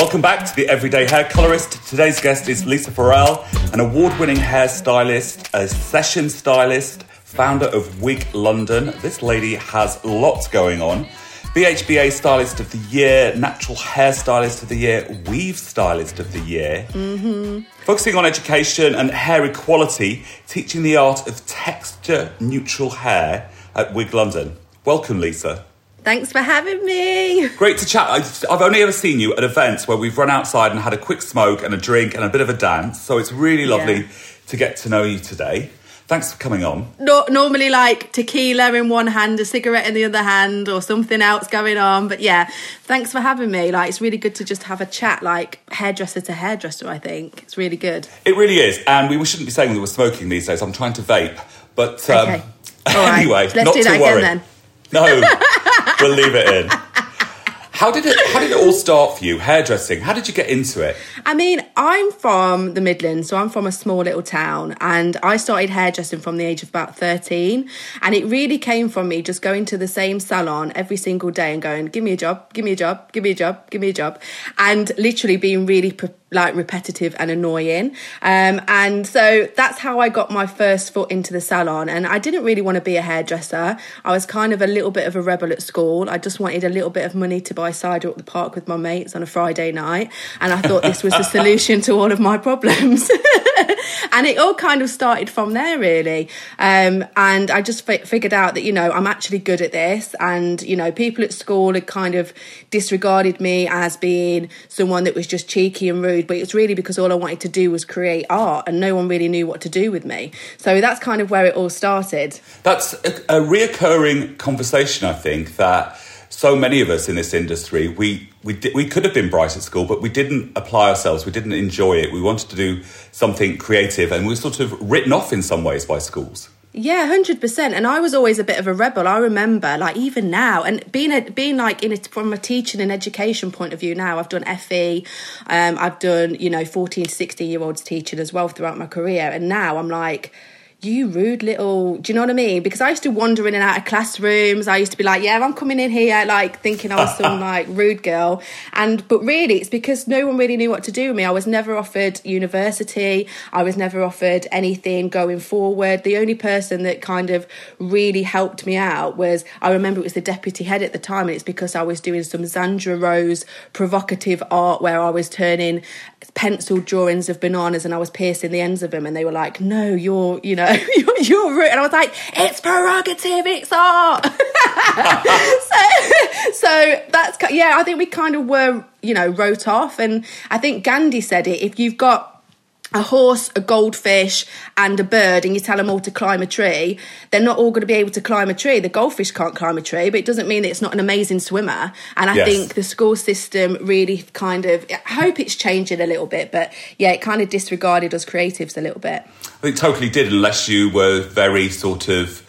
Welcome back to the Everyday Hair Colorist. Today's guest is Lisa Farrell, an award winning hairstylist, a session stylist, founder of Wig London. This lady has lots going on. BHBA Stylist of the Year, Natural Hair Stylist of the Year, Weave Stylist of the Year. Mm-hmm. Focusing on education and hair equality, teaching the art of texture neutral hair at Wig London. Welcome, Lisa. Thanks for having me. Great to chat. I've only ever seen you at events where we've run outside and had a quick smoke and a drink and a bit of a dance. So it's really lovely yeah. to get to know you today. Thanks for coming on. No, normally, like tequila in one hand, a cigarette in the other hand, or something else going on. But yeah, thanks for having me. Like, it's really good to just have a chat, like hairdresser to hairdresser. I think it's really good. It really is, and we shouldn't be saying that we're smoking these days. I'm trying to vape, but um, okay. anyway, Let's not do that to worry. Again, then. No, we'll leave it in. How did it? How did it all start for you? Hairdressing. How did you get into it? I mean, I'm from the Midlands, so I'm from a small little town, and I started hairdressing from the age of about 13. And it really came from me just going to the same salon every single day and going, "Give me a job, give me a job, give me a job, give me a job," and literally being really. Pre- like repetitive and annoying. Um, and so that's how I got my first foot into the salon. And I didn't really want to be a hairdresser. I was kind of a little bit of a rebel at school. I just wanted a little bit of money to buy cider at the park with my mates on a Friday night. And I thought this was the solution to all of my problems. and it all kind of started from there, really. Um, and I just f- figured out that, you know, I'm actually good at this. And, you know, people at school had kind of disregarded me as being someone that was just cheeky and rude, but it's really because all I wanted to do was create art and no one really knew what to do with me. So that's kind of where it all started. That's a, a reoccurring conversation, I think, that so many of us in this industry, we we di- we could have been bright at school, but we didn't apply ourselves. We didn't enjoy it. We wanted to do something creative, and we were sort of written off in some ways by schools. Yeah, hundred percent. And I was always a bit of a rebel. I remember, like even now, and being a, being like in a, from a teaching and education point of view. Now I've done FE, um, I've done you know fourteen to sixteen year olds teaching as well throughout my career, and now I'm like you rude little do you know what i mean? Because i used to wander in and out of classrooms. I used to be like yeah i'm coming in here like thinking i was some like rude girl. And but really it's because no one really knew what to do with me. I was never offered university. I was never offered anything going forward. The only person that kind of really helped me out was i remember it was the deputy head at the time and it's because i was doing some Zandra Rose provocative art where i was turning pencil drawings of bananas and i was piercing the ends of them. And they were like no you're you know you're, you're rude. And I was like, it's prerogative, it's art. so, so that's, yeah, I think we kind of were, you know, wrote off. And I think Gandhi said it if you've got a horse, a goldfish, and a bird, and you tell them all to climb a tree, they're not all going to be able to climb a tree. The goldfish can't climb a tree, but it doesn't mean that it's not an amazing swimmer. And I yes. think the school system really kind of, I hope it's changing a little bit, but yeah, it kind of disregarded us creatives a little bit. I think totally did, unless you were very sort of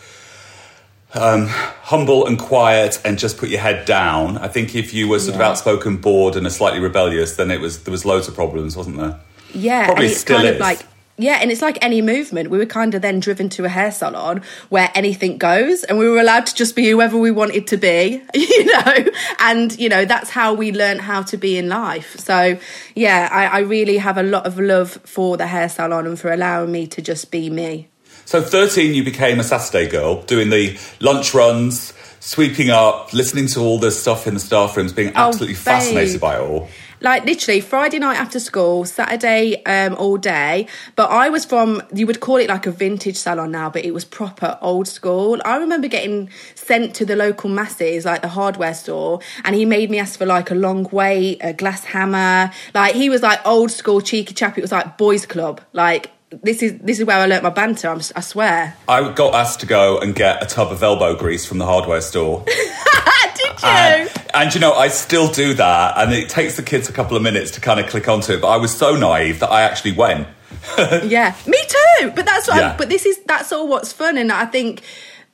um, humble and quiet and just put your head down. I think if you were sort yeah. of outspoken, bored, and a slightly rebellious, then it was there was loads of problems, wasn't there? Yeah, Probably and it's kind is. of like yeah, and it's like any movement. We were kind of then driven to a hair salon where anything goes, and we were allowed to just be whoever we wanted to be, you know. And you know that's how we learned how to be in life. So yeah, I, I really have a lot of love for the hair salon and for allowing me to just be me. So, 13, you became a Saturday girl, doing the lunch runs, sweeping up, listening to all the stuff in the staff rooms, being Oh, absolutely babe. fascinated by it all. Like literally Friday night after school, Saturday um, all day. But I was from, you would call it like a vintage salon now, but it was proper old school. I remember getting sent to the local masses, like the hardware store, and he made me ask for like a long weight, a glass hammer. Like he was like old school cheeky chap. It was like boys club. Like this is this is where I learnt my banter. I'm, I swear. I got asked to go and get a tub of elbow grease from the hardware store. You? And, and, you know, I still do that, and it takes the kids a couple of minutes to kind of click onto it. But I was so naive that I actually went. yeah, me too. But that's what. Yeah. I'm, but this is that's all what's fun, and I think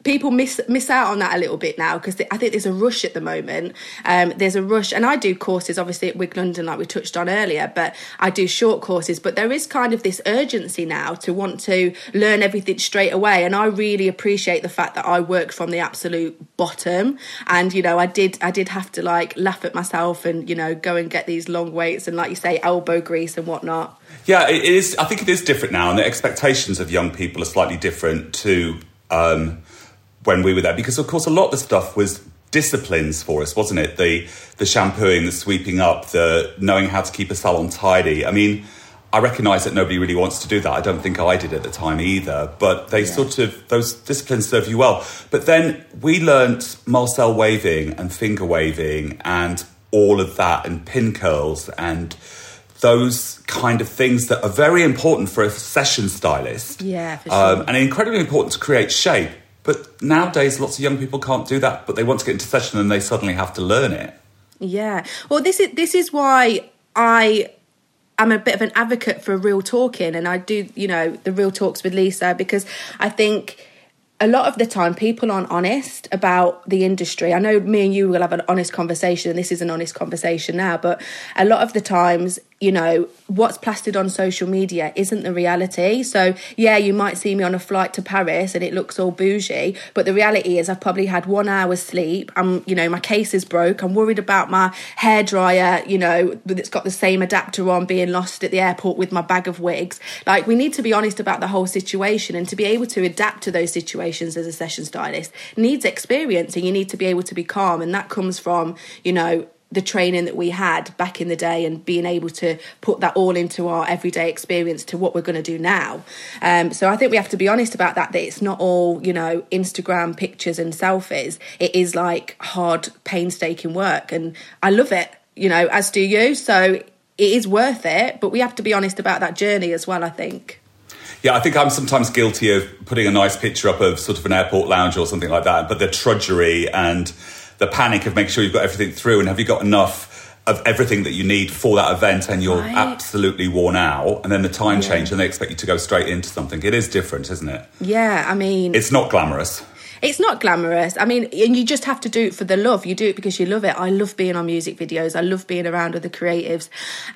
people miss miss out on that a little bit now because I think there's a rush at the moment. Um, there's a rush, and I do courses obviously at Wig London, like we touched on earlier, but I do short courses. But there is kind of this urgency now to want to learn everything straight away, and I really appreciate the fact that I worked from the absolute bottom, and you know I did I did have to like laugh at myself and you know go and get these long weights and like you say elbow grease and whatnot. Yeah, it is. I think it is different now, and the expectations of young people are slightly different to um, when we were there, because of course a lot of the stuff was disciplines for us, wasn't it? The the shampooing, the sweeping up, the knowing how to keep a salon tidy. I mean, I recognise that nobody really wants to do that. I don't think I did at the time either. But they yeah. sort of those disciplines serve you well. But then we learnt Marcel waving and finger waving and all of that and pin curls and those kind of things that are very important for a session stylist. Yeah, for um, sure. Um, and incredibly important to create shape. But nowadays, lots of young people can't do that, but they want to get into session and they suddenly have to learn it. Yeah. Well, this is this is why I am a bit of an advocate for real talking, and I do, you know, the real talks with Lisa because I think a lot of the time people aren't honest about the industry. I know me and you will have an honest conversation, and this is an honest conversation now, but a lot of the times you know, what's plastered on social media isn't the reality. So, yeah, you might see me on a flight to Paris and it looks all bougie, but the reality is I've probably had one hour's sleep. I'm, you know, my case is broke. I'm worried about my hair dryer, you know, that's got the same adapter on being lost at the airport with my bag of wigs. Like, we need to be honest about the whole situation and to be able to adapt to those situations as a session stylist needs experience and you need to be able to be calm. And that comes from, you know, the training that we had back in the day and being able to put that all into our everyday experience to what we're going to do now. Um, so I think we have to be honest about that, that it's not all, you know, Instagram pictures and selfies. It is like hard, painstaking work. And I love it, you know, as do you. So it is worth it, but we have to be honest about that journey as well, I think. Yeah, I think I'm sometimes guilty of putting a nice picture up of sort of an airport lounge or something like that, but the trudgery and the panic of making sure you've got everything through and have you got enough of everything that you need for that event and you're right. absolutely worn out and then the time yeah. change and they expect you to go straight into something it is different isn't it yeah i mean it's not glamorous it's not glamorous. I mean, and you just have to do it for the love. You do it because you love it. I love being on music videos. I love being around other creatives.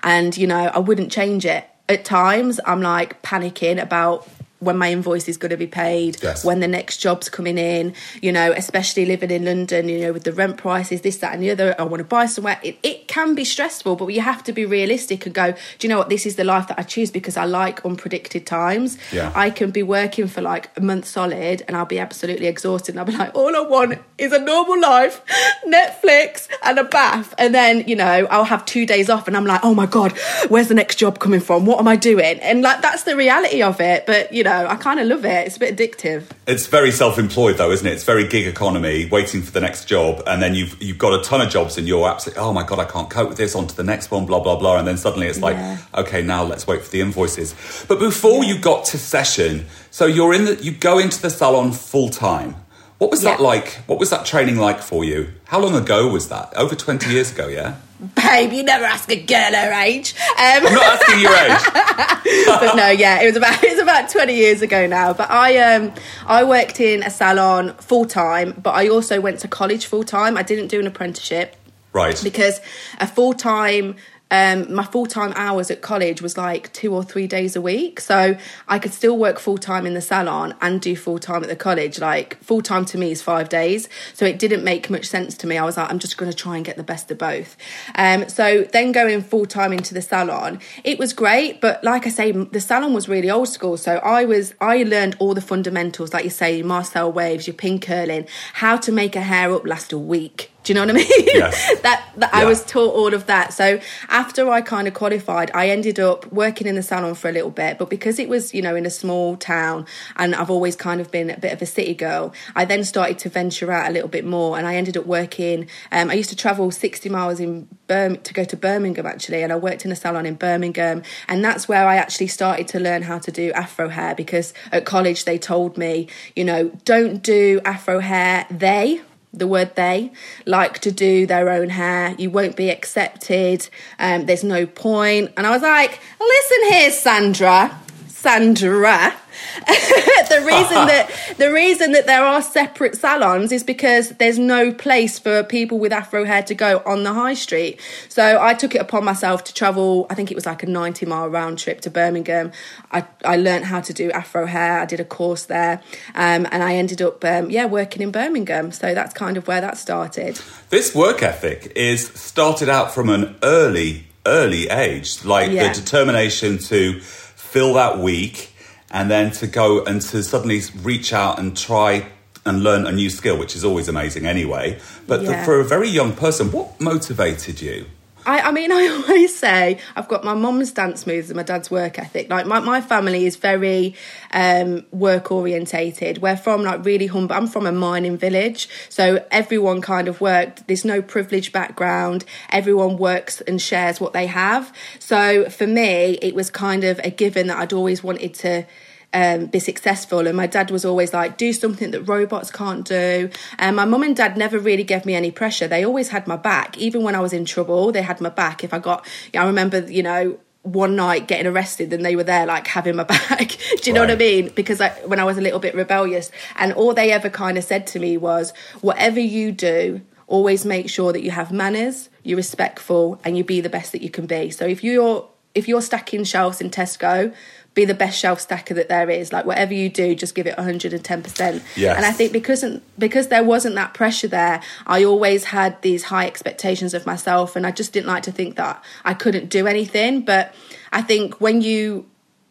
And, you know, I wouldn't change it. At times, I'm like panicking about when my invoice is going to be paid, yes. when the next job's coming in, you know, especially living in London, you know, with the rent prices, this, that, and the other. I want to buy somewhere. It, it can be stressful, but you have to be realistic and go, do you know what? This is the life that I choose because I like unpredicted times. Yeah. I can be working for like a month solid and I'll be absolutely exhausted. And I'll be like, all I want is a normal life, Netflix, and a bath. And then, you know, I'll have two days off and I'm like, oh my God, where's the next job coming from? What am I doing? And like, that's the reality of it. But, you know, know, I kind of love it. It's a bit addictive. It's very self-employed though, isn't it? It's very gig economy, waiting for the next job, and then you've you've got a ton of jobs, and you're absolutely, oh my god, I can't cope with this. On to the next one, blah blah blah, and then suddenly it's like, yeah. okay, now let's wait for the invoices. But before yeah. you got to session, so you're in the, you go into the salon full time. What was yeah. that like? What was that training like for you? How long ago was that? Over 20 years ago, yeah? Babe, you never ask a girl her age. Um, I'm not asking your age. but no, yeah, it was about it was about 20 years ago now. But I um I worked in a salon full time, but I also went to college full time. I didn't do an apprenticeship. Right. Because a full time um, my full time hours at college was like two or three days a week. So I could still work full time in the salon and do full time at the college. Like full time to me is five days. So it didn't make much sense to me. I was like, I'm just going to try and get the best of both. Um, so then going full time into the salon, it was great. But like I say, the salon was really old school. So I was, I learned all the fundamentals, like you say, Marcel waves, your pin curling, how to make a hair up last a week do you know what I mean? Yes. that, that yeah. I was taught all of that. So after I kind of qualified, I ended up working in the salon for a little bit. But because it was, you know, in a small town and I've always kind of been a bit of a city girl, I then started to venture out a little bit more. And I ended up working, um, I used to travel 60 miles in to go to Birmingham actually. And I worked in a salon in Birmingham. And that's where I actually started to learn how to do afro hair because at college they told me, you know, don't do afro hair. They, the word they like to do their own hair. You won't be accepted. Um, there's no point. And i was like listen here sandra. Sandra the reason that the reason that there are separate salons is because there's no place for people with afro hair to go on the high street. So I took it upon myself to travel. I think it was like a 90 mile round trip to Birmingham. I I learned how to do afro hair. I did a course there, um, and I ended up um, yeah working in Birmingham. So that's kind of where that started. This work ethic is started out from an early early age, like Yeah. the determination to fill that week and then to go and to suddenly reach out and try and learn a new skill, which is always amazing anyway. But the, for a very young person, what motivated you? I, I mean, I always say I've got my mum's dance moves and my dad's work ethic. Like my, my family is very um, work orientated. We're from like really humble. I'm from a mining village, so everyone kind of worked. There's no privileged background. Everyone works and shares what they have. So for me, it was kind of a given that I'd always wanted to um, be successful. And my dad was always like, do something that robots can't do. And my mum and dad never really gave me any pressure. They always had my back. Even when I was in trouble, they had my back. If I got, I remember, you know, one night getting arrested and they were there like having my back. do you know what I mean? Because I, when I was a little bit rebellious and all they ever kind of said to me was, whatever you do, always make sure that you have manners, you're respectful and you be the best that you can be. So if you're, if you're stacking shelves in Tesco, be the best shelf stacker that there is. Like whatever you do, just give it 110%. Yes. And I think because because there wasn't that pressure there, I always had these high expectations of myself and I just didn't like to think that I couldn't do anything, but I think when you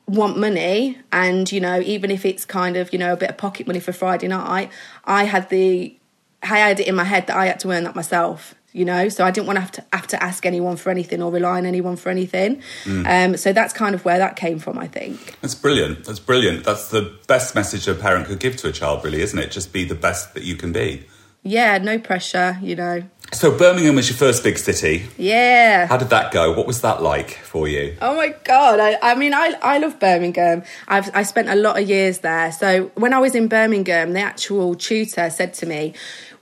want money and you know even if it's kind of you know a bit of pocket money for Friday night, I had the I had it in my head that I had to earn that myself. You know, so I didn't want to have to have to ask anyone for anything or rely on anyone for anything. Um, so that's kind of where that came from, I think. That's brilliant. That's brilliant. That's the best message a parent could give to a child, really, isn't it? Just be the best that you can be. Yeah, no pressure. You know. So, Birmingham was your first big city. Yeah. How did that go? What was that like for you? Oh my god! I, I mean, I I love Birmingham. I've I spent a lot of years there. So when I was in Birmingham, the actual tutor said to me,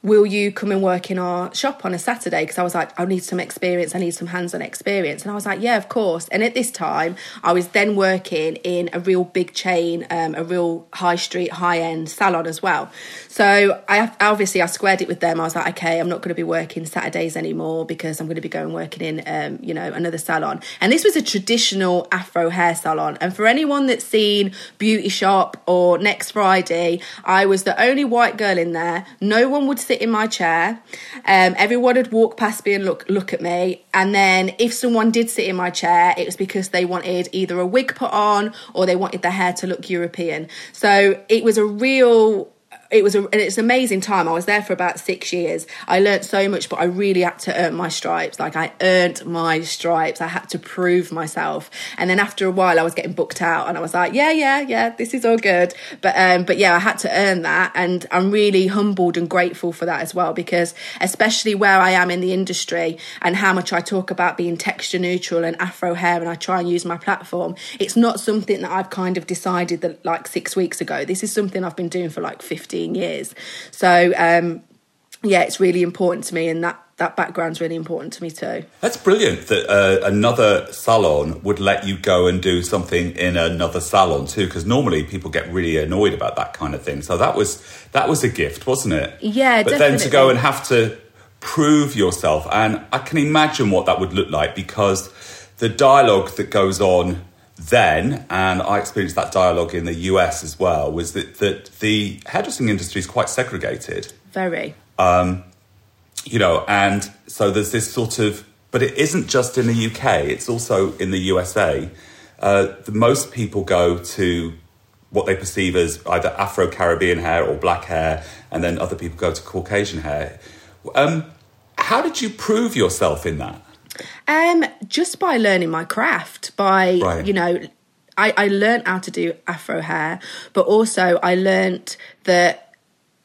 "Will you come and work in our shop on a Saturday?" Because I was like, "I need some experience. I need some hands-on experience." And I was like, "Yeah, of course." And at this time, I was then working in a real big chain, um, a real high street, high-end salon as well. So I obviously I squared it with them. I was like, "Okay, I'm not going to be working Saturdays anymore because I'm going to be going working in, um, you know, another salon." And this was a traditional Afro hair salon. And for anyone that's seen Beauty Shop or Next Friday, I was the only white girl in there. No one would sit in my chair. Um, everyone would walk past me and look look at me. And then if someone did sit in my chair, it was because they wanted either a wig put on or they wanted their hair to look European. So it was a real it was a, and it's an amazing time. I was there for about six years. I learnt so much, but I really had to earn my stripes. Like I earned my stripes. I had to prove myself. And then after a while, I was getting booked out, and I was like, yeah, yeah, yeah, this is all good. But um, but yeah, I had to earn that, and I'm really humbled and grateful for that as well. Because especially where I am in the industry and how much I talk about being texture neutral and Afro hair, and I try and use my platform, it's not something that I've kind of decided that like six weeks ago. This is something I've been doing for like 15 years. So um, yeah, it's really important to me, and that that background's really important to me too. That's brilliant that uh, another salon would let you go and do something in another salon too, because normally people get really annoyed about that kind of thing. So that was that was a gift, wasn't it? Yeah, But then to go and have to prove yourself, and I can imagine what that would look like because the dialogue that goes on then, and I experienced that dialogue in the US as well, was that that the hairdressing industry is quite segregated Very. you know, and so there's this sort of, but it isn't just in the UK; it's also in the USA. Uh, the most people go to what they perceive as either Afro Caribbean hair or black hair, and then other people go to Caucasian hair. Um, how did you prove yourself in that? Um, just by learning my craft, by Right. you know, I, I learned how to do afro hair, but also I learnt that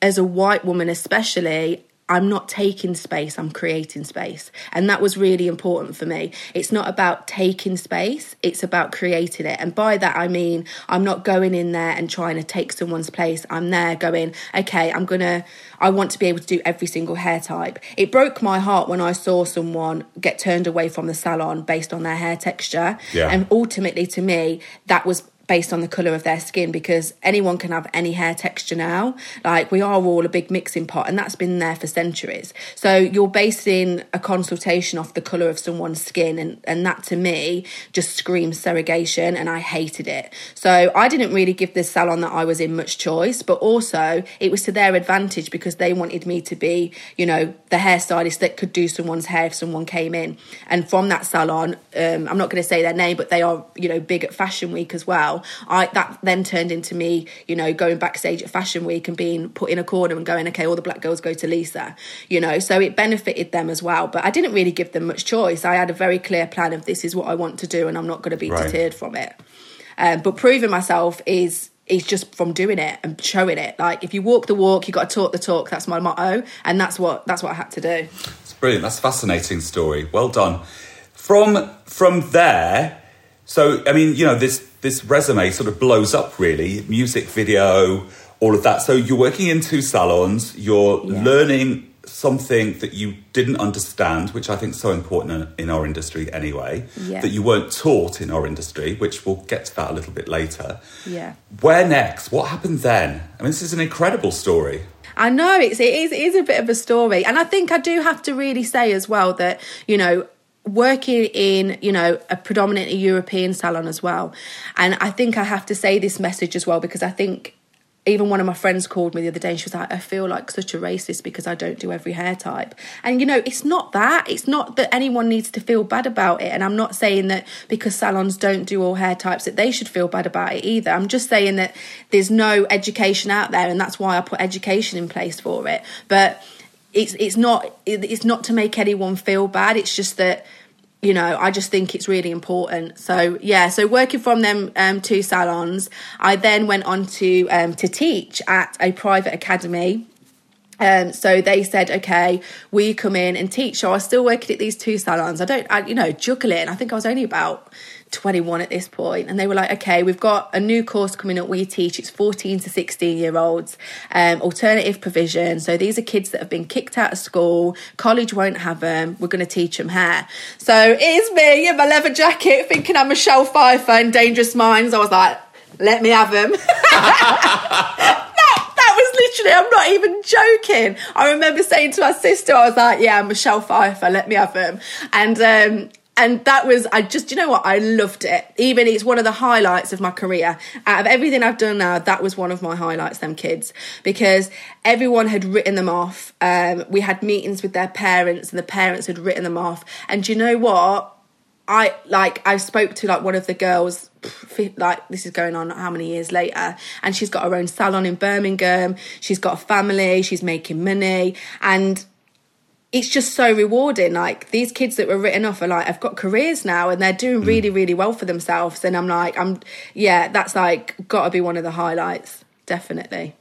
as a white woman, especially, I'm not taking space, I'm creating space. And that was really important for me. It's not about taking space, it's about creating it. And by that, I mean, I'm not going in there and trying to take someone's place. I'm there going, okay, I'm gonna, I want to be able to do every single hair type. It broke my heart when I saw someone get turned away from the salon based on their hair texture. Yeah. And ultimately, to me, that was based on the colour of their skin because anyone can have any hair texture now. Like we are all a big mixing pot and that's been there for centuries. So you're basing a consultation off the colour of someone's skin and, and that to me just screams segregation and I hated it. So I didn't really give this salon that I was in much choice, but also it was to their advantage because they wanted me to be, you know, the hairstylist that could do someone's hair if someone came in. And from that salon, um, I'm not going to say their name, but they are, you know, big at Fashion Week as well well. I that then turned into me, you know, going backstage at Fashion Week and being put in a corner and going, okay, all the black girls go to Lisa, you know. So it benefited them as well. But I didn't really give them much choice. I had a very clear plan of this is what I want to do, and I'm not going to be right. deterred from it. Um, but proving myself is is just from doing it and showing it. Like if you walk the walk, you got to talk the talk. That's my motto, and that's what that's what I had to do. It's brilliant. That's a fascinating story. Well done. From from there, so I mean, you know, this this resume sort of blows up really. Music video all of that. So you're working in two salons. You're yeah. learning something that you didn't understand which i think is so important in, in our industry anyway yeah. that you weren't taught in our industry which we'll get to that a little bit later. Yeah. Where next? What happened then? I mean this is an incredible story. I know it's it is it is a bit of a story, and I think I do have to really say as well that you know working in you know a predominantly european salon as well. And i think i have to say this message as well because i think even one of my friends called me the other day and she was like i feel like such a racist because i don't do every hair type. And you know it's not that. It's not that anyone needs to feel bad about it. And i'm not saying that because salons don't do all hair types that they should feel bad about it either. I'm just saying that there's no education out there and that's why i put education in place for it. But it's it's not it's not to make anyone feel bad. It's just that you know I just think it's really important. So yeah, so working from them um, two salons, I then went on to um, to teach at a private academy um, so they said, okay, will you come in and teach? So I was still working at these two salons. I don't, I, you know, juggling. I think I was only about 21 at this point and they were like okay we've got a new course coming up. We teach. It's 14 to 16 year olds um, alternative provision. So these are kids that have been kicked out of school. College won't have them we're going to teach them hair. So it's me in my leather jacket thinking i'm michelle pfeiffer in dangerous minds. I was like let me have them that was literally, I'm not even joking. I remember saying to my sister, I was like, yeah, Michelle Pfeiffer, let me have them. And um, and that was i just you know what? I loved it. Even it's one of the highlights of my career. Out of everything i've done now that was one of my highlights them kids. Because everyone had written them off. Um, we had meetings with their parents and the parents had written them off. And you know what? I like i spoke to like one of the girls like this is going on how many years later. And she's got her own salon in birmingham. She's got a family. She's making money. And it's just so rewarding. Like these kids that were written off are like, I've got careers now and they're doing mm. really, really well for themselves. And I'm like, I'm, yeah, that's like got to be one of the highlights. Definitely.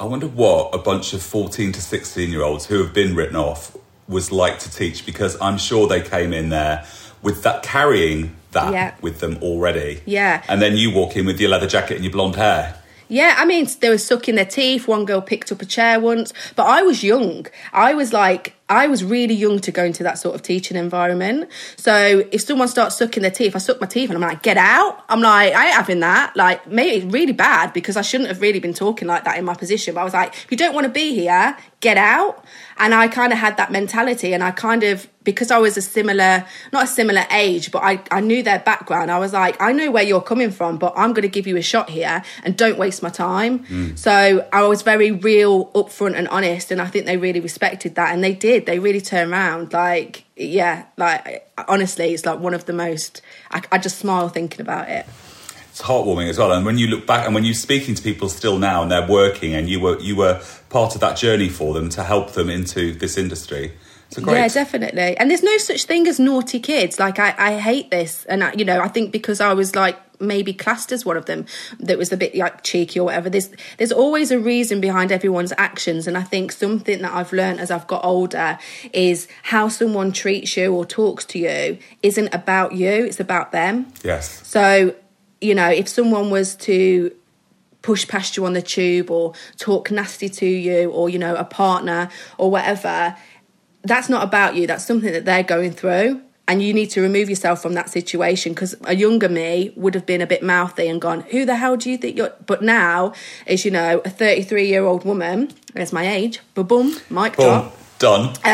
I wonder what a bunch of 14 to 16 year olds who have been written off was like to teach because I'm sure they came in there with that carrying that yeah. with them already. Yeah. And then you walk in with your leather jacket and your blonde hair. Yeah, I mean, they were sucking their teeth. One girl picked up a chair once, but I was young. I was like, I was really young to go into that sort of teaching environment. So if someone starts sucking their teeth, I suck my teeth and I'm like, get out. I'm like, I ain't having that. Like, maybe it's really bad because I shouldn't have really been talking like that in my position. But I was like, if you don't want to be here, get out. And I kind of had that mentality and I kind of because I was a similar, not a similar age, but I, I knew their background. I was like, I know where you're coming from, but I'm going to give you a shot here and don't waste my time. Mm. So I was very real, upfront, and honest. And I think they really respected that. And they did. They really turned around. Like, yeah, like, honestly, it's like one of the most, I, I just smile thinking about it it's heartwarming as well. And when you look back and when you're speaking to people still now and they're working and you were you were part of that journey for them to help them into this industry, Great... Yeah, definitely. And there's no such thing as naughty kids. Like I, I hate this, and I, you know, I think because I was like maybe classed as one of them that was a bit like cheeky or whatever. There's there's always a reason behind everyone's actions, and I think something that I've learned as I've got older is how someone treats you or talks to you isn't about you; it's about them. Yes. So you know, if someone was to push past you on the tube or talk nasty to you or you know a partner or whatever that's not about you that's something that they're going through and you need to remove yourself from that situation because a younger me would have been a bit mouthy and gone, Who the hell do you think you're? But now, as you know, a 33 year old woman, there's my age, boom, boom, mic Boom, drop. done. Um,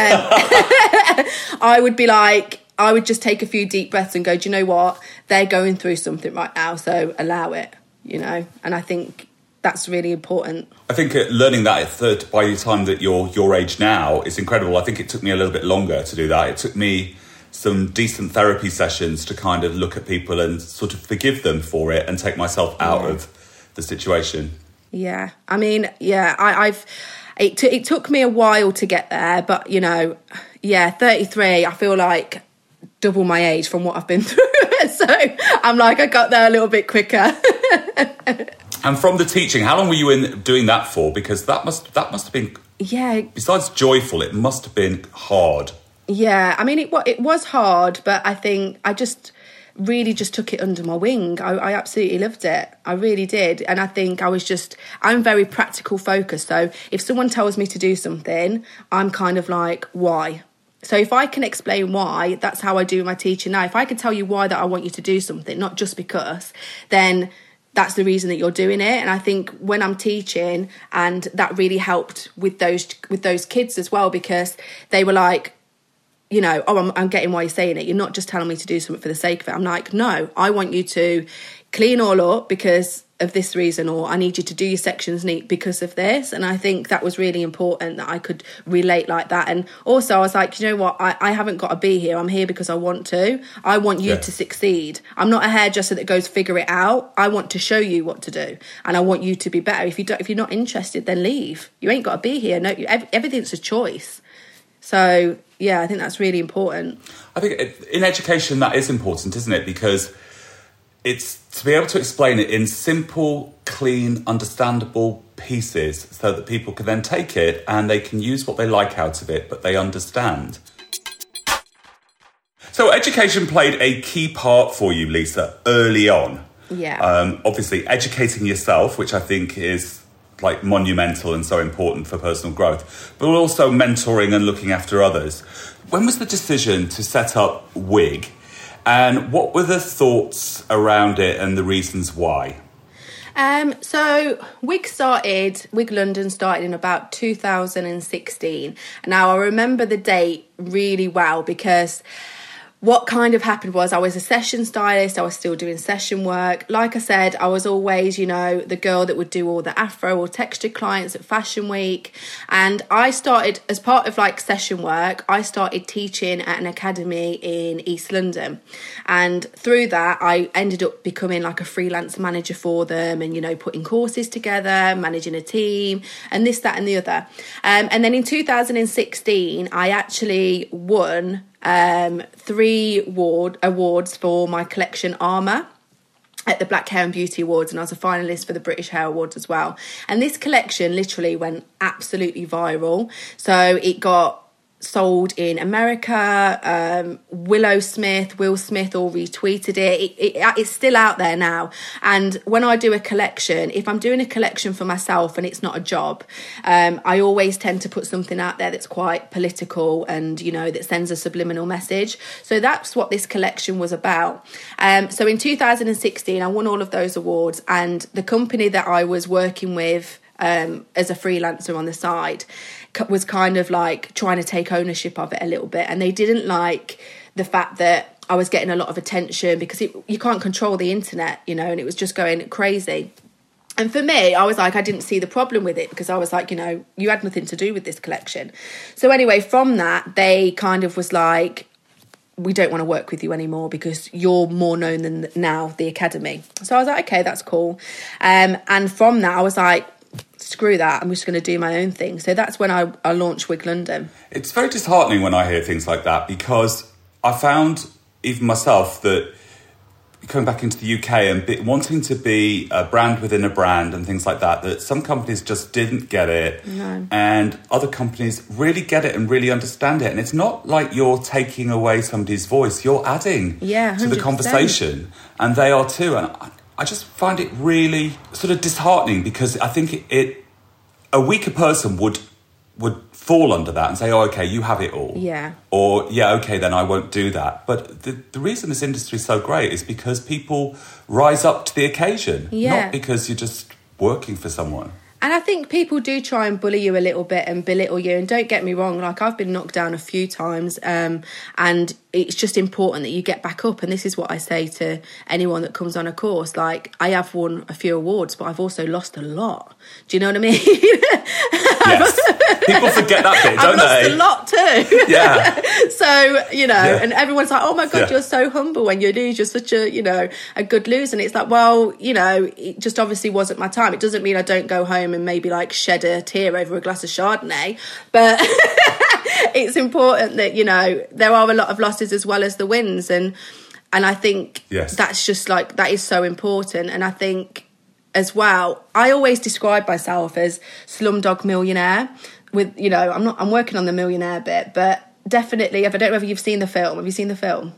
I would be like, I would just take a few deep breaths and go, Do you know what? They're going through something right now, so allow it, you know? And I think that's really important. I think uh, learning that at third, by the time that you're your age now is incredible. I think it took me a little bit longer to do that. It took me some decent therapy sessions to kind of look at people and sort of forgive them for it and take myself out Yeah. of the situation. Yeah, I mean, yeah, I, I've. It, t- it took me a while to get there, but you know, yeah, 33, I feel like double my age from what I've been through. so I'm like, I got there a little bit quicker. And from the teaching, how long were you in doing that for? Because that must that must have been yeah, besides joyful, it must have been hard. Yeah, I mean it. It was hard, but I think I just really just took it under my wing. I, I absolutely loved it. I really did, and I think I was just. I'm very practical focused. So if someone tells me to do something, I'm kind of like, why? So if I can explain why, that's how I do my teaching now. If I can tell you why that I want you to do something, not just because, then that's the reason that you're doing it and i think when i'm teaching and that really helped with those with those kids as well because they were like you know, oh, I'm, I'm getting why you're saying it. You're not just telling me to do something for the sake of it. I'm like, no, I want you to clean all up because of this reason, or I need you to do your sections neat because of this. And I think that was really important that I could relate like that. And also, I was like, you know what? I, I haven't got to be here. I'm here because I want to. I want you Yeah. to succeed. I'm not a hairdresser that goes figure it out. I want to show you what to do, and I want you to be better. If you don't, if you're not interested, then leave. You ain't got to be here. No, ev- everything's a choice. So yeah, I think that's really important. I think in education that is important, isn't it? Because it's to be able to explain it in simple, clean, understandable pieces so that people can then take it and they can use what they like out of it, but they understand. So, education played a key part for you, Lisa, early on. Yeah. Um, obviously, educating yourself, which I think is like monumental and so important for personal growth, but also mentoring and looking after others. When was the decision to set up WIG, and what were the thoughts around it and the reasons why? Um, so Wig started, Wig London started in about 2016. Now I remember the date really well because what kind of happened was I was a session stylist, I was still doing session work. Like I said, I was always, you know, the girl that would do all the afro or textured clients at Fashion Week. And I started, as part of like session work, I started teaching at an academy in East London. And through that, I ended up becoming like a freelance manager for them and, you know, putting courses together, managing a team, and this, that, and the other. Um, and then in 2016, I actually won um, three award, awards for my collection Armour at the Black Hair and Beauty Awards, and I was a finalist for the British Hair Awards as well. And this collection literally went absolutely viral. So it got sold in America. Um, Willow Smith, Will Smith all retweeted it. It, it. It's still out there now. And when I do a collection, if I'm doing a collection for myself and it's not a job, um, I always tend to put something out there that's quite political and, you know, that sends a subliminal message. So that's what this collection was about. Um, so in 2016, I won all of those awards, and the company that I was working with um, as a freelancer on the side was kind of like trying to take ownership of it a little bit, and they didn't like the fact that I was getting a lot of attention because it, you can't control the internet, you know, and it was just going crazy. And for me, I was like, I didn't see the problem with it because I was like, you know, you had nothing to do with this collection. So anyway, from that, they kind of was like, we don't want to work with you anymore because you're more known than now the academy. So I was like, okay, that's cool. Um, and from that, I was like, screw that. I'm just going to do my own thing. So that's when I, I launched Wig London. It's very disheartening when I hear things like that because I found, even myself, that coming back into the UK and be, wanting to be a brand within a brand and things like that, that some companies just didn't get it. No. And other companies really get it and really understand it. And it's not like you're taking away somebody's voice, you're adding Yeah, to the conversation. And they are too. And I, just find it really sort of disheartening because I think it, it a weaker person would would fall under that and say, "Oh, okay, you have it all." Yeah. Or yeah, okay, then I won't do that. But the the reason this industry is so great is because people rise up to the occasion, Yeah. not because you're just working for someone. And I think people do try and bully you a little bit and belittle you. And don't get me wrong, like I've been knocked down a few times, um, and it's just important that you get back up. And this is what I say to anyone that comes on a course. Like I have won a few awards, but I've also lost a lot. Do you know what I mean? Yes, people forget that bit, I've don't lost they? a lot too. Yeah, so you know Yeah. and everyone's like oh my god Yeah. you're so humble when you lose you're such a you know a good loser and it's like well you know it just obviously wasn't my time it doesn't mean i don't go home and maybe like shed a tear over a glass of chardonnay. But it's important that you know there are a lot of losses as well as the wins. And and i think Yes. that's just like that is so important. And i think as well i always describe myself as slumdog millionaire with you know i'm not i'm working on the millionaire bit but definitely if i don't know whether you've seen the film. Have you seen the film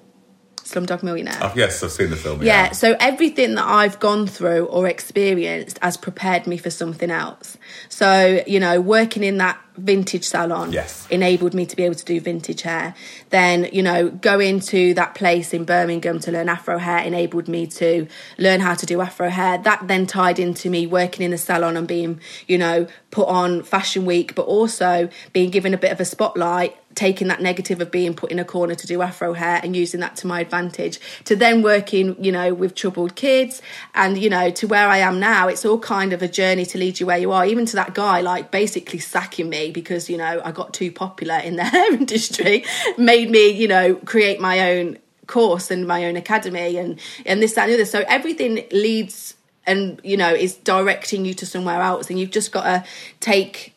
slumdog millionaire Oh, yes, I've seen the film. yeah, so everything that I've gone through or experienced has prepared me for something else. So, you know, working in that vintage salon Yes. enabled me to be able to do vintage hair. Then, you know, going to that place in Birmingham to learn Afro hair enabled me to learn how to do Afro hair. That then tied into me working in the salon and being, you know, put on Fashion Week, but also being given a bit of a spotlight taking that negative of being put in a corner to do afro hair and using that to my advantage. To then working you know with troubled kids and you know to where i am now it's all kind of a journey to lead you where you are. Even to that guy like basically sacking me because you know i got too popular in the hair industry made me you know create my own course and my own academy and and this that and the other. So everything leads and you know is directing you to somewhere else and you've just got to take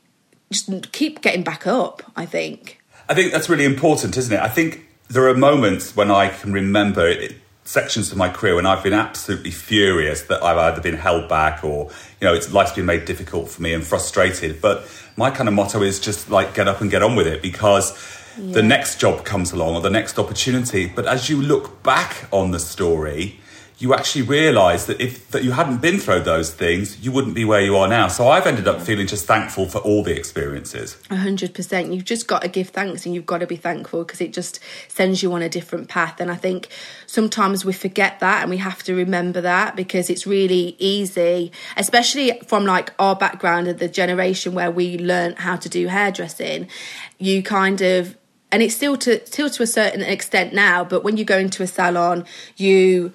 just keep getting back up i think I think that's really important, isn't it? I think there are moments when I can remember it, sections of my career when I've been absolutely furious that I've either been held back or, you know, it's, life's been made difficult for me and frustrated. But my kind of motto is just like get up and get on with it because the next job comes along or the next opportunity. But as you look back on the story, you actually realize that if that you hadn't been through those things, you wouldn't be where you are now. So I've ended up feeling just thankful for all the experiences. A hundred percent. You've just got to give thanks and you've got to be thankful because it just sends you on a different path. And I think sometimes we forget that and we have to remember that because it's really easy, especially from like our background of the generation where we learned how to do hairdressing. You kind of and it's still to still to a certain extent now, but when you go into a salon, you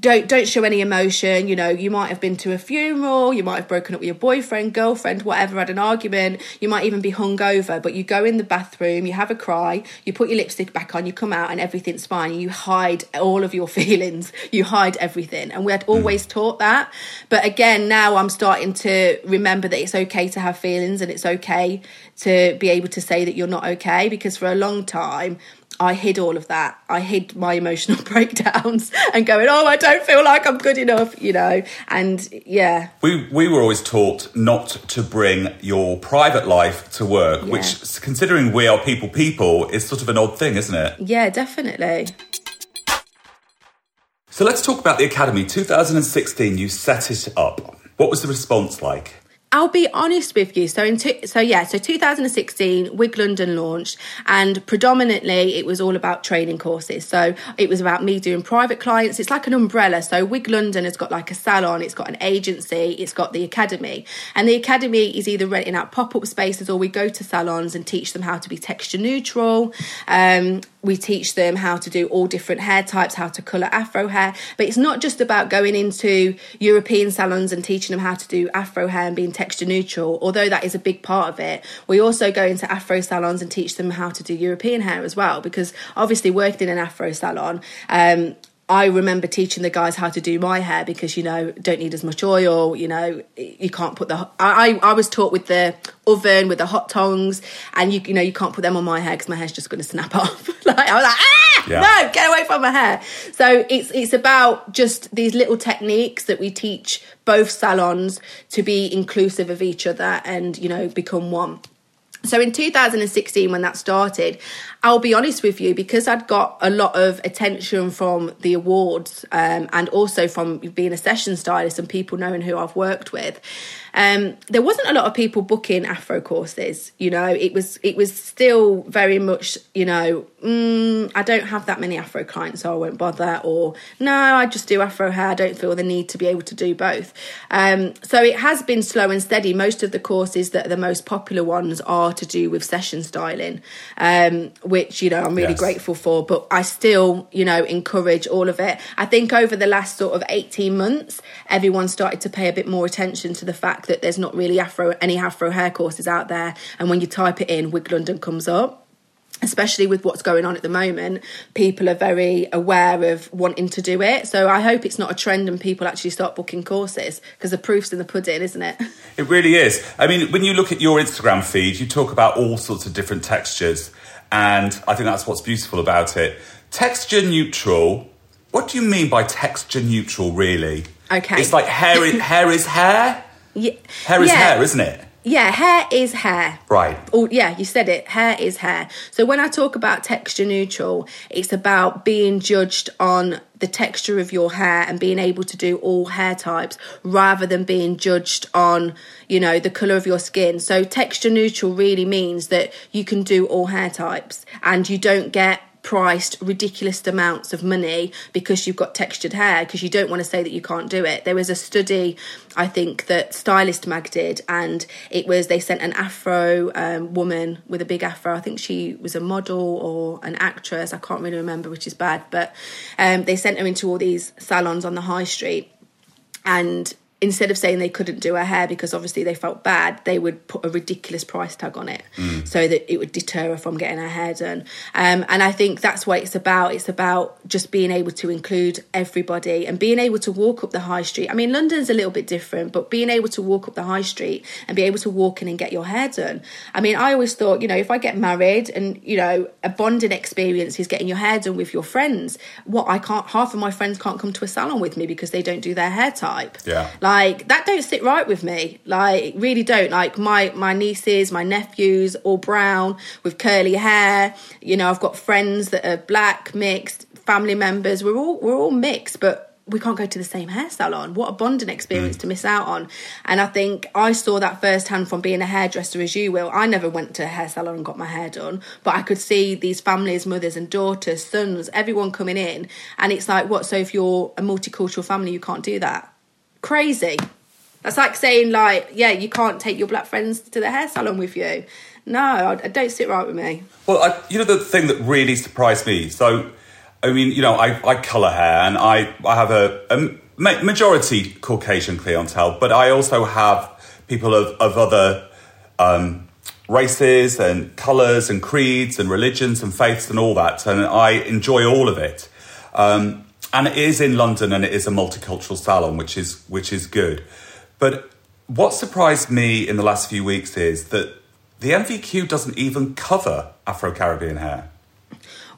don't don't show any emotion you know you might have been to a funeral you might have broken up with your boyfriend girlfriend whatever had an argument you might even be hungover but you go in the bathroom you have a cry you put your lipstick back on you come out and everything's fine you hide all of your feelings you hide everything. And we had hmm. always taught that. But again now i'm starting to remember that it's okay to have feelings and it's okay to be able to say that you're not okay because for a long time I hid all of that. I hid my emotional breakdowns and going, oh, I don't feel like I'm good enough, you know. And yeah, We we were always taught not to bring your private life to work, Yeah. which, considering we are people people, is sort of an odd thing, isn't it? yeah, definitely. So let's talk about the academy. 2016, you set it up. What was the response like? I'll be honest with you. So in two, so yeah, so 2016, Wig London launched, and predominantly it was all about training courses. So it was about me doing private clients. It's like an umbrella. So Wig London has got like a salon, it's got an agency, it's got the academy, and the academy is either renting out pop up spaces or we go to salons and teach them how to be texture neutral. Um, we teach them how to do all different hair types, how to colour afro hair. But it's not just about going into European salons and teaching them how to do afro hair and being neutral, although that is a big part of it. We also go into afro salons and teach them how to do European hair as well, because obviously working in an afro salon, um, I remember teaching the guys how to do my hair because you know don't need as much oil. You know you can't put the. I I, I was taught with the oven with the hot tongs, and you you know you can't put them on my hair because my hair's just going to snap off. like I was like ah Yeah. no get away from my hair. So it's it's about just these little techniques that we teach both salons to be inclusive of each other and you know become one. So in 2016, when that started, I'll be honest with you, because I'd got a lot of attention from the awards um, and also from being a session stylist and people knowing who I've worked with, um, there wasn't a lot of people booking Afro courses. You know, it was it was still very much you know mm, I don't have that many Afro clients, so I won't bother. Or no, I just do Afro hair. I don't feel the need to be able to do both. Um, so it has been slow and steady. Most of the courses that are the most popular ones are to do with session styling, um, which you know I'm really Yes. grateful for. But I still you know encourage all of it. I think over the last sort of 18 months, everyone started to pay a bit more attention to the fact that there's not really Afro any Afro hair courses out there, and when you type it in, Wig London comes up especially with what's going on at the moment, people are very aware of wanting to do it. So I hope it's not a trend and people actually start booking courses because the proof's in the pudding, isn't it? It really is. I mean, when you look at your Instagram feed, you talk about all sorts of different textures, and I think that's what's beautiful about it. Texture neutral. What do you mean by texture neutral? Really? Okay. It's like hair. Is, hair is hair. Yeah. Hair is Yeah. hair, isn't it? Yeah, hair is hair. Right. Oh, yeah, you said it. Hair is hair. So when I talk about texture neutral, it's about being judged on the texture of your hair and being able to do all hair types rather than being judged on, you know, the color of your skin. So texture neutral really means that you can do all hair types and you don't get priced ridiculous amounts of money because you've got textured hair because you don't want to say that you can't do it. There was a study I think that Stylist Mag did and it was they sent an afro um, woman with a big afro. I think she was a model or an actress. I can't really remember which is bad, but um, they sent her into all these salons on the high street and instead of saying they couldn't do her hair because obviously they felt bad, they would put a ridiculous price tag on it so that it would deter her from getting her hair done. Um, and I think that's what it's about. It's about just being able to include everybody and being able to walk up the high street. I mean, London's a little bit different, but being able to walk up the high street and be able to walk in and get your hair done. I mean, I always thought, you know, if I get married and, you know, a bonding experience is getting your hair done with your friends, what I can't, half of my friends can't come to a salon with me because they don't do their hair type. Yeah. Like that don't sit right with me. Like really don't. Like my my nieces, my nephews, all brown with curly hair. You know, I've got friends that are black, mixed, family members. We're all we're all mixed, but we can't go to the same hair salon. What a bonding experience mm. to miss out on. And I think I saw that firsthand from being a hairdresser as you will. I never went to a hair salon and got my hair done, but I could see these families, mothers and daughters, sons, everyone coming in. And it's like, what? So if you're a multicultural family, you can't do that? Crazy. That's like saying, like, yeah, you can't take your black friends to the hair salon with you. No, I, I don't sit right with me. Well, I, you know the thing that really surprised me. So, I mean, you know, I, I colour hair, and I I have a, a ma- majority Caucasian clientele, but I also have people of of other um, races and colours and creeds and religions and faiths and all that, and I enjoy all of it. Um, and it is in London, and it is a multicultural salon, which is which is good. But what surprised me in the last few weeks is that the NVQ doesn't even cover Afro Caribbean hair.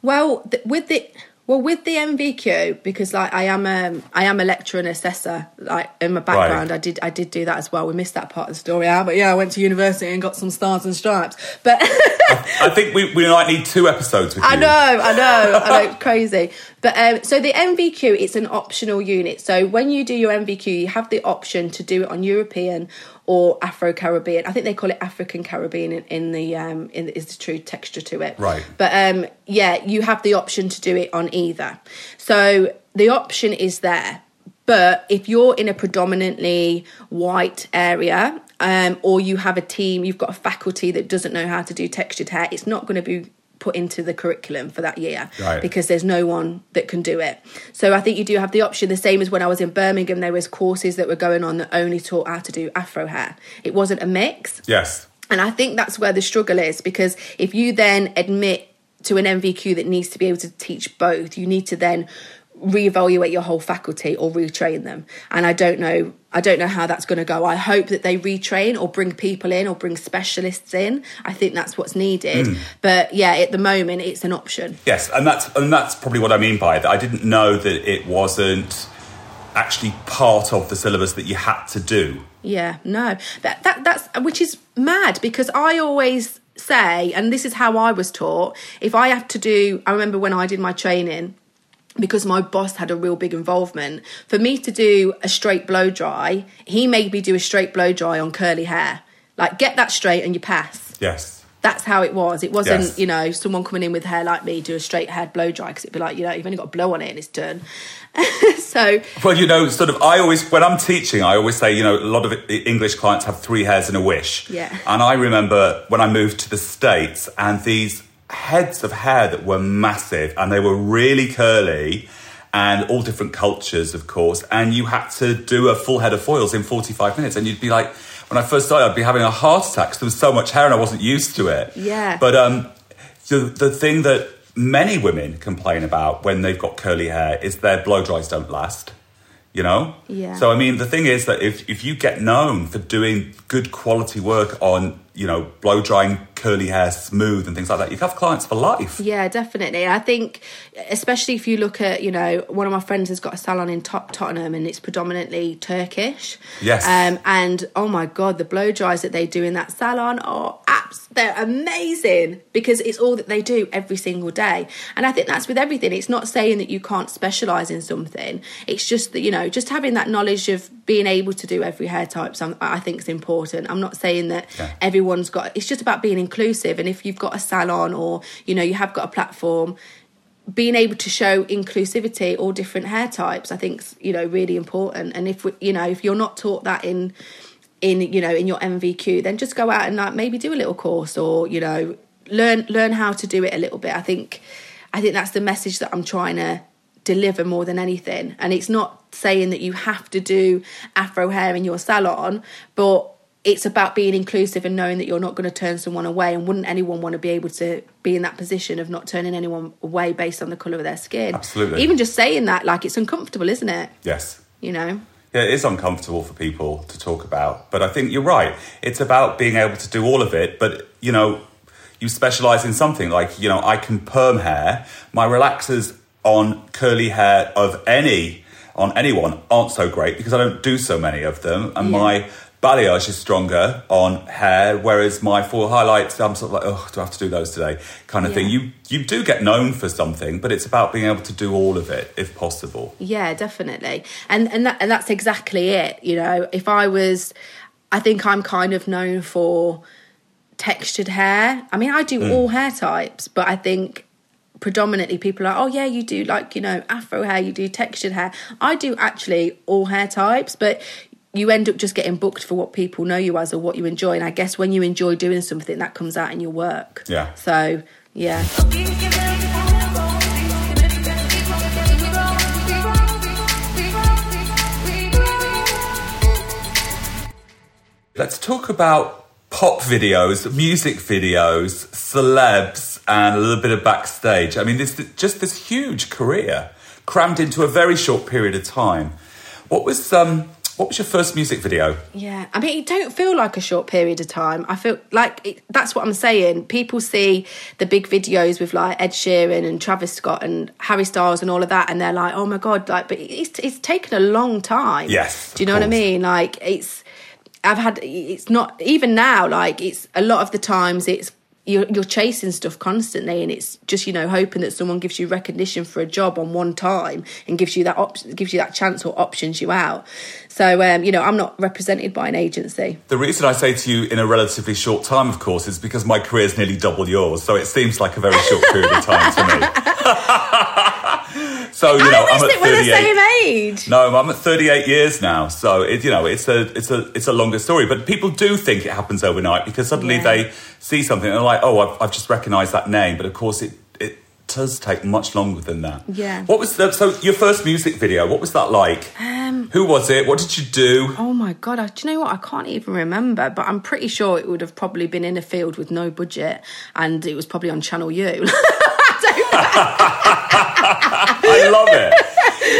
Well, th- with the well with the NVQ because like I am um I am a lecturer and assessor like in my background I did I did do that as well. We missed that part of the story out, but yeah, I went to university and got some stars and stripes. But I think we, we might need two episodes with I know, I know, I know, crazy. But um, so the NVQ, it's an optional unit. So when you do your NVQ, you have the option to do it on European or Afro Caribbean. I think they call it African Caribbean in, in the um, in is the true texture to it. Right. But um, yeah, you have the option to do it on either. So the option is there. But if you're in a predominantly white area, um, or you have a team, you've got a faculty that doesn't know how to do textured hair, it's not going to be put into the curriculum for that year Right. because there's no one that can do it. So I think you do have the option. The same as when I was in Birmingham, there was courses that were going on that only taught how to do Afro hair. It wasn't a mix. Yes. And I think that's where the struggle is because if you then admit to an NVQ that needs to be able to teach both, you need to then reevaluate your whole faculty or retrain them. And I don't know I don't know how that's going to go. I hope that they retrain or bring people in or bring specialists in. I think that's what's needed. Hmm. But yeah, at the moment it's an option. Yes, and that's and that's probably what I mean by that. I didn't know that it wasn't actually part of the syllabus that you had to do. Yeah, no, that that that's which is mad because I always say, and this is how I was taught. If I have to do, I remember when I did my training, because my boss had a real big involvement. For me to do a straight blow dry, he made me do a straight blow dry on curly hair. Like, get that straight and you pass. Yes. That's how it was. It wasn't, Yes. you know, someone coming in with hair like me do a straight hair blow dry because it'd be like, you know, you've only got a blow on it and it's done. so, Well, you know, sort of, I always, when I'm teaching, I always say, you know, a lot of English clients have three hairs and a wish. Yeah. And I remember when I moved to the States and these heads of hair that were massive and they were really curly and all different cultures, of course. And you had to do a full head of foils in 45 minutes. And you'd be like, when I first started, I'd be having a heart attack because there was so much hair and I wasn't used to it. Yeah. But um, the, the thing that many women complain about when they've got curly hair is their blow dries don't last. You know? Yeah. So, I mean, the thing is that if, if you get known for doing good quality work on, you know, blow drying curly hair smooth and things like that, you have clients for life. Yeah, definitely. I think, especially if you look at, you know, one of my friends has got a salon in Tot- Tottenham and it's predominantly Turkish. Yes. Um, and oh my God, the blow dries that they do in that salon are apps. They're amazing because it's all that they do every single day. And I think that's with everything. It's not saying that you can't specialize in something. It's just that, you know, just having that knowledge of being able to do every hair type, I think is important. I'm not saying that Yeah. everyone's got, it's just about being inclusive. And if you've got a salon or, you know, you have got a platform, being able to show inclusivity or different hair types i think you know really important. And if we, you know if you're not taught that in in you know in your nvq then just go out and like maybe do a little course or you know learn learn how to do it a little bit. I think i think that's the message that i'm trying to deliver more than anything. And it's not saying that you have to do afro hair in your salon but it's about being inclusive and knowing that you're not going to turn someone away and wouldn't anyone want to be able to be in that position of not turning anyone away based on the colour of their skin Absolutely. even just saying that like it's uncomfortable isn't it Yes. you know Yeah, it is uncomfortable for people to talk about, but I think you're right. It's about being able to do all of it, but you know, you specialize in something like, you know, I can perm hair. My relaxers on curly hair of any on anyone aren't so great because I don't do so many of them and Yeah. my balayage is stronger on hair whereas my four highlights I'm sort of like oh do I have to do those today kind of thing. You you do get known for something, but it's about being able to do all of it if possible. Yeah, definitely. And and that and that's exactly it. You know, if I was I think I'm kind of known for textured hair. I mean, I do hmm. all hair types, but I think predominantly people are like, oh yeah, you do like, you know, afro hair, you do textured hair. I do actually all hair types, but you end up just getting booked for what people know you as or what you enjoy. And I guess when you enjoy doing something, that comes out in your work. Yeah. So yeah. Let's talk about pop videos, music videos, celebs, and a little bit of backstage. I mean, this just this huge career crammed into a very short period of time. What was um what was your first music video? Yeah, I mean, it don't feel like a short period of time. I feel like it, that's what I'm saying. People see the big videos with like Ed Sheeran and Travis Scott and Harry Styles and all of that, and they're like, "Oh my god!" Like, but it's it's taken a long time. Yes, do you know what I mean? Like, it's I've had it's not even now. Like, it's a lot of the times it's. You're, you're chasing stuff constantly, and it's just you know hoping that someone gives you recognition for a job on one time and gives you that op- gives you that chance or options you out. So um, you know I'm not represented by an agency. The reason I say to you in a relatively short time, of course, is because my career is nearly double yours, so it seems like a very short period of time to me. so you know, I I'm at that we're the 38. same age. No, I'm at 38 years now, so it, you know it's a it's a it's a longer story. But people do think it happens overnight because suddenly Yeah. they see something and they're like, "Oh, I've, I've just recognised that name." But of course, it it does take much longer than that. Yeah. What was the, so your first music video? What was that like? Um, Who was it? What did you do? oh my god! I, do you know what? I can't even remember, but I'm pretty sure it would have probably been in a field with no budget, and it was probably on Channel U.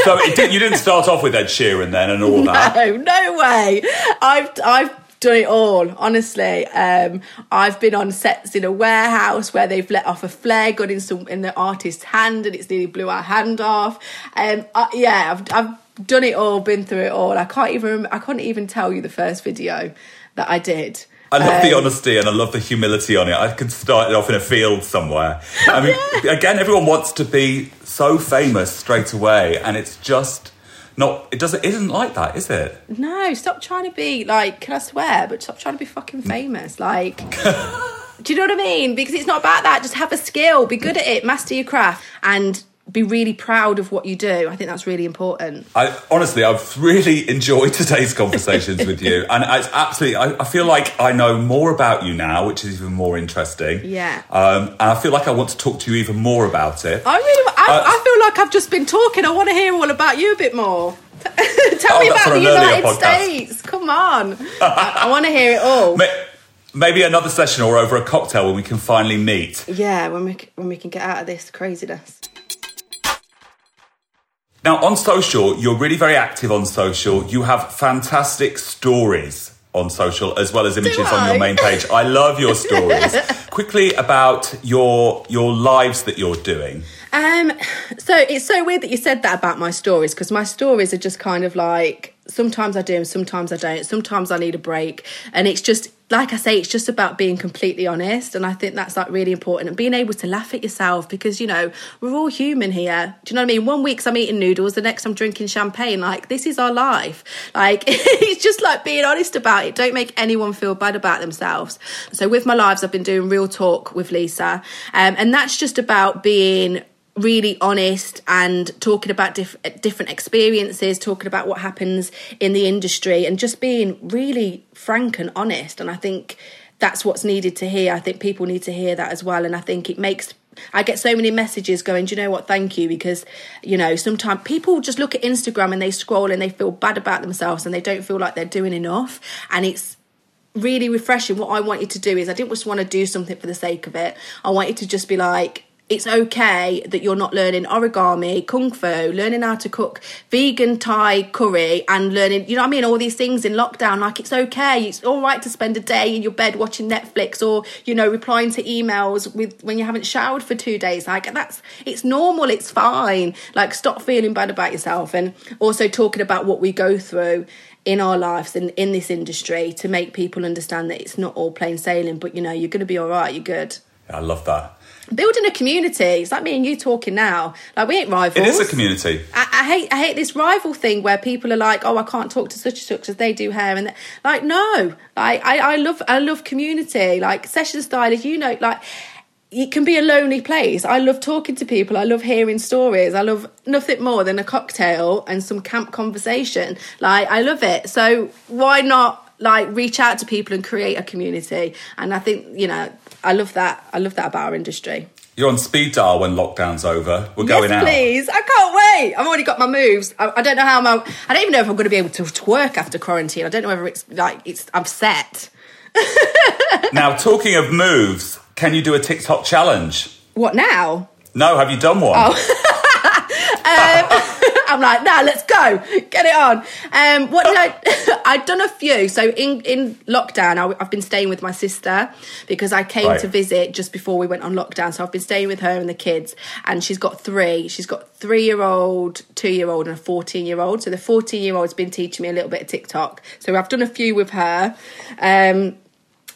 I love it. So it did, you didn't start off with Ed Sheeran then and all that. no, no way. I've I've done it all. Honestly, um, I've been on sets in a warehouse where they've let off a flare gun in some in the artist's hand, and it's nearly blew our hand off. Um, I, yeah, I've I've done it all, been through it all. I can't even I couldn't even tell you the first video that I did. I love the um, honesty and I love the humility on it. I could start it off in a field somewhere. I mean, again, everyone wants to be so famous straight away, and it's just not. It doesn't. It isn't like that, is it? No, stop trying to be like. Can I swear? But stop trying to be fucking mm. famous. Like. Do you know what I mean? Because it's not about that. Just have a skill, be good at it, master your craft, and be really proud of what you do. I think that's really important. I honestly, I've really enjoyed today's conversations with you, and it's absolutely. I, I, feel like I know more about you now, which is even more interesting. Yeah. Um, and I feel like I want to talk to you even more about it. I really. I, uh, I feel like I've just been talking. I want to hear all about you a bit more. Tell oh, me about the United States. Come on. I, I want to hear it all. Maybe another session or over a cocktail when we can finally meet. Yeah, when we when we can get out of this craziness. Now, on social, you're really very active on social. You have fantastic stories on social as well as images on your main page. I love your stories. Quickly about your your lives that you're doing. Um, so it's so weird that you said that about my stories because my stories are just kind of like sometimes I do sometimes I don't. Sometimes I need a break, and it's just like I say, it's just about being completely honest. And I think that's like really important and being able to laugh at yourself because, you know, we're all human here. Do you know what I mean? One week I'm eating noodles, the next I'm drinking champagne. Like, this is our life. Like, it's just like being honest about it. Don't make anyone feel bad about themselves. So with my lives, I've been doing real talk with Lisa. Um, and that's just about being really honest and talking about diff- different experiences, talking about what happens in the industry, and just being really frank and honest. And I think that's what's needed to hear. I think people need to hear that as well. And I think it makes I get so many messages going, do you know what? Thank you. Because, you know, sometimes people just look at Instagram and they scroll and they feel bad about themselves and they don't feel like they're doing enough. And it's really refreshing. What I wanted to do is I didn't just want to do something for the sake of it. I wanted to just be like, it's okay that you're not learning origami, kung fu, learning how to cook vegan Thai curry, and learning, you know what I mean, all these things in lockdown. Like, it's okay. It's all right to spend a day in your bed watching Netflix or, you know, replying to emails with when you haven't showered for two days. Like, that's, it's normal. It's fine. Like, stop feeling bad about yourself. And also talking about what we go through in our lives and in this industry to make people understand that it's not all plain sailing, but, you know, you're going to be all right. You're good. I love that building a community. It's like me and you talking now. Like we ain't rivals. It is a community. I, I hate I hate this rival thing where people are like, oh, I can't talk to such and such as they do hair, and like no, like I, I love I love community. Like session stylists, you know, like it can be a lonely place. I love talking to people. I love hearing stories. I love nothing more than a cocktail and some camp conversation. Like I love it. So why not like reach out to people and create a community? And I think you know I love that. I love that about our industry. You're on speed dial when lockdown's over. We're yes, going out. please. I can't wait. I've already got my moves. I, I don't know how I'm. I don't even know if I'm going to be able to, work after quarantine. I don't know whether it's like it's. I'm set. now, talking of moves, can you do a TikTok challenge? What now? No, have you done one? Oh. um, I'm like, nah, let's go, get it on. Um, what did I? I'd done a few. So in in lockdown, I, have been staying with my sister because I came right. to visit just before we went on lockdown. So I've been staying with her and the kids, and she's got three. She's got three year old, two year old, and a fourteen year old. So the fourteen year old's been teaching me a little bit of TikTok. So I've done a few with her. Um,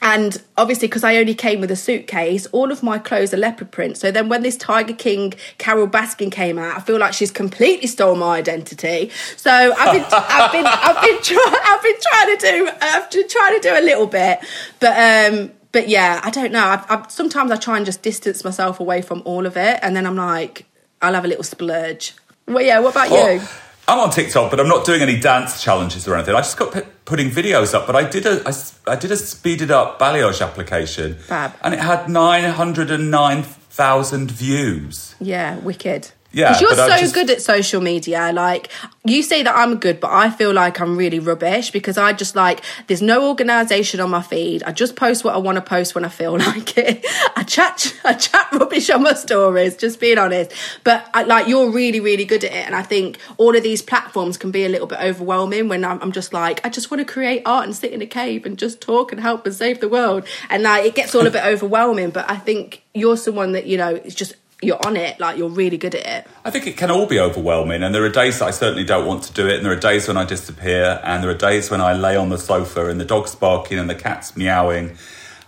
and obviously, because I only came with a suitcase, all of my clothes are leopard print. So then, when this Tiger King Carole Baskin came out, I feel like she's completely stole my identity. So I've been, I've been, I've been, try, I've been trying to do, I've been trying to do a little bit, but um, but yeah, I don't know. I've, I've, sometimes I try and just distance myself away from all of it, and then I'm like, I'll have a little splurge. Well, yeah. What about you? I'm on TikTok, but I'm not doing any dance challenges or anything. I just got p- putting videos up. But I did a I, I did a speeded up balayage application, Fab. and it had nine hundred and nine thousand views. Yeah, wicked. Yeah, because you're so just... good at social media. Like you say that I'm good, but I feel like I'm really rubbish because I just like there's no organisation on my feed. I just post what I want to post when I feel like it. I chat, I chat rubbish on my stories. Just being honest, but I, like you're really, really good at it, and I think all of these platforms can be a little bit overwhelming when I'm, I'm just like I just want to create art and sit in a cave and just talk and help and save the world, and like it gets all a bit overwhelming. But I think you're someone that you know is just you're on it, like you're really good at it. I think it can all be overwhelming, and there are days that I certainly don't want to do it, and there are days when I disappear, and there are days when I lay on the sofa and the dog's barking and the cat's meowing,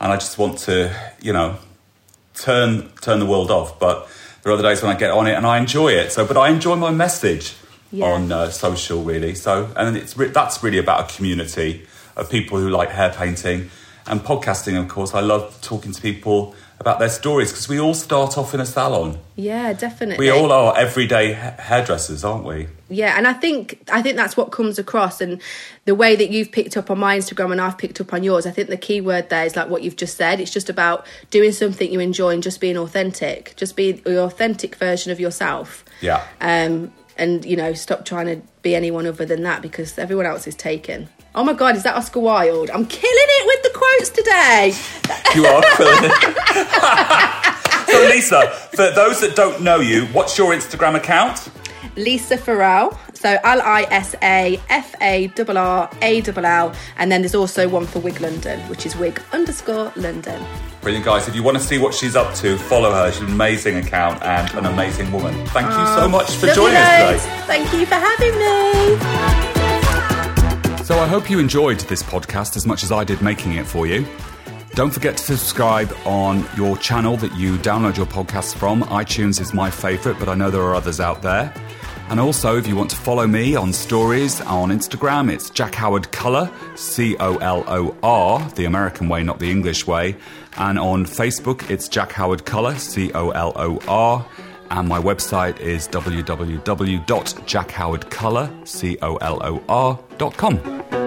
and I just want to, you know, turn turn the world off. But there are other days when I get on it and I enjoy it. So, but I enjoy my message Yeah. on uh, social really. So, and it's re- that's really about a community of people who like hair painting and podcasting. Of course, I love talking to people about their stories because we all start off in a salon. Yeah, definitely. We all are everyday ha- hairdressers, aren't we? Yeah, and I think I think that's what comes across, and the way that you've picked up on my Instagram and I've picked up on yours. I think the key word there is like what you've just said. It's just about doing something you enjoy and just being authentic, just be your authentic version of yourself. Yeah. Um, and you know, stop trying to be anyone other than that because everyone else is taken. Oh my God, is that Oscar Wilde? I'm killing it with the quotes today. You are quilling So, Lisa, for those that don't know you, what's your Instagram account? Lisa Farrall. So L I S A F A R R A L L. And then there's also one for Wig London, which is wig underscore London. Brilliant, guys. If you want to see what she's up to, follow her. She's an amazing account and an amazing woman. Thank you so oh, much for Love joining us today. Thank you for having me. So I hope you enjoyed this podcast as much as I did making it for you. Don't forget to subscribe on your channel that you download your podcasts from. iTunes is my favourite, but I know there are others out there. And also, if you want to follow me on stories on Instagram, it's Jack Howard Colour, C O L O R, the American way, not the English way. And on Facebook, it's Jack Howard Colour, C O L O R. And my website is www.jackhowardcolour,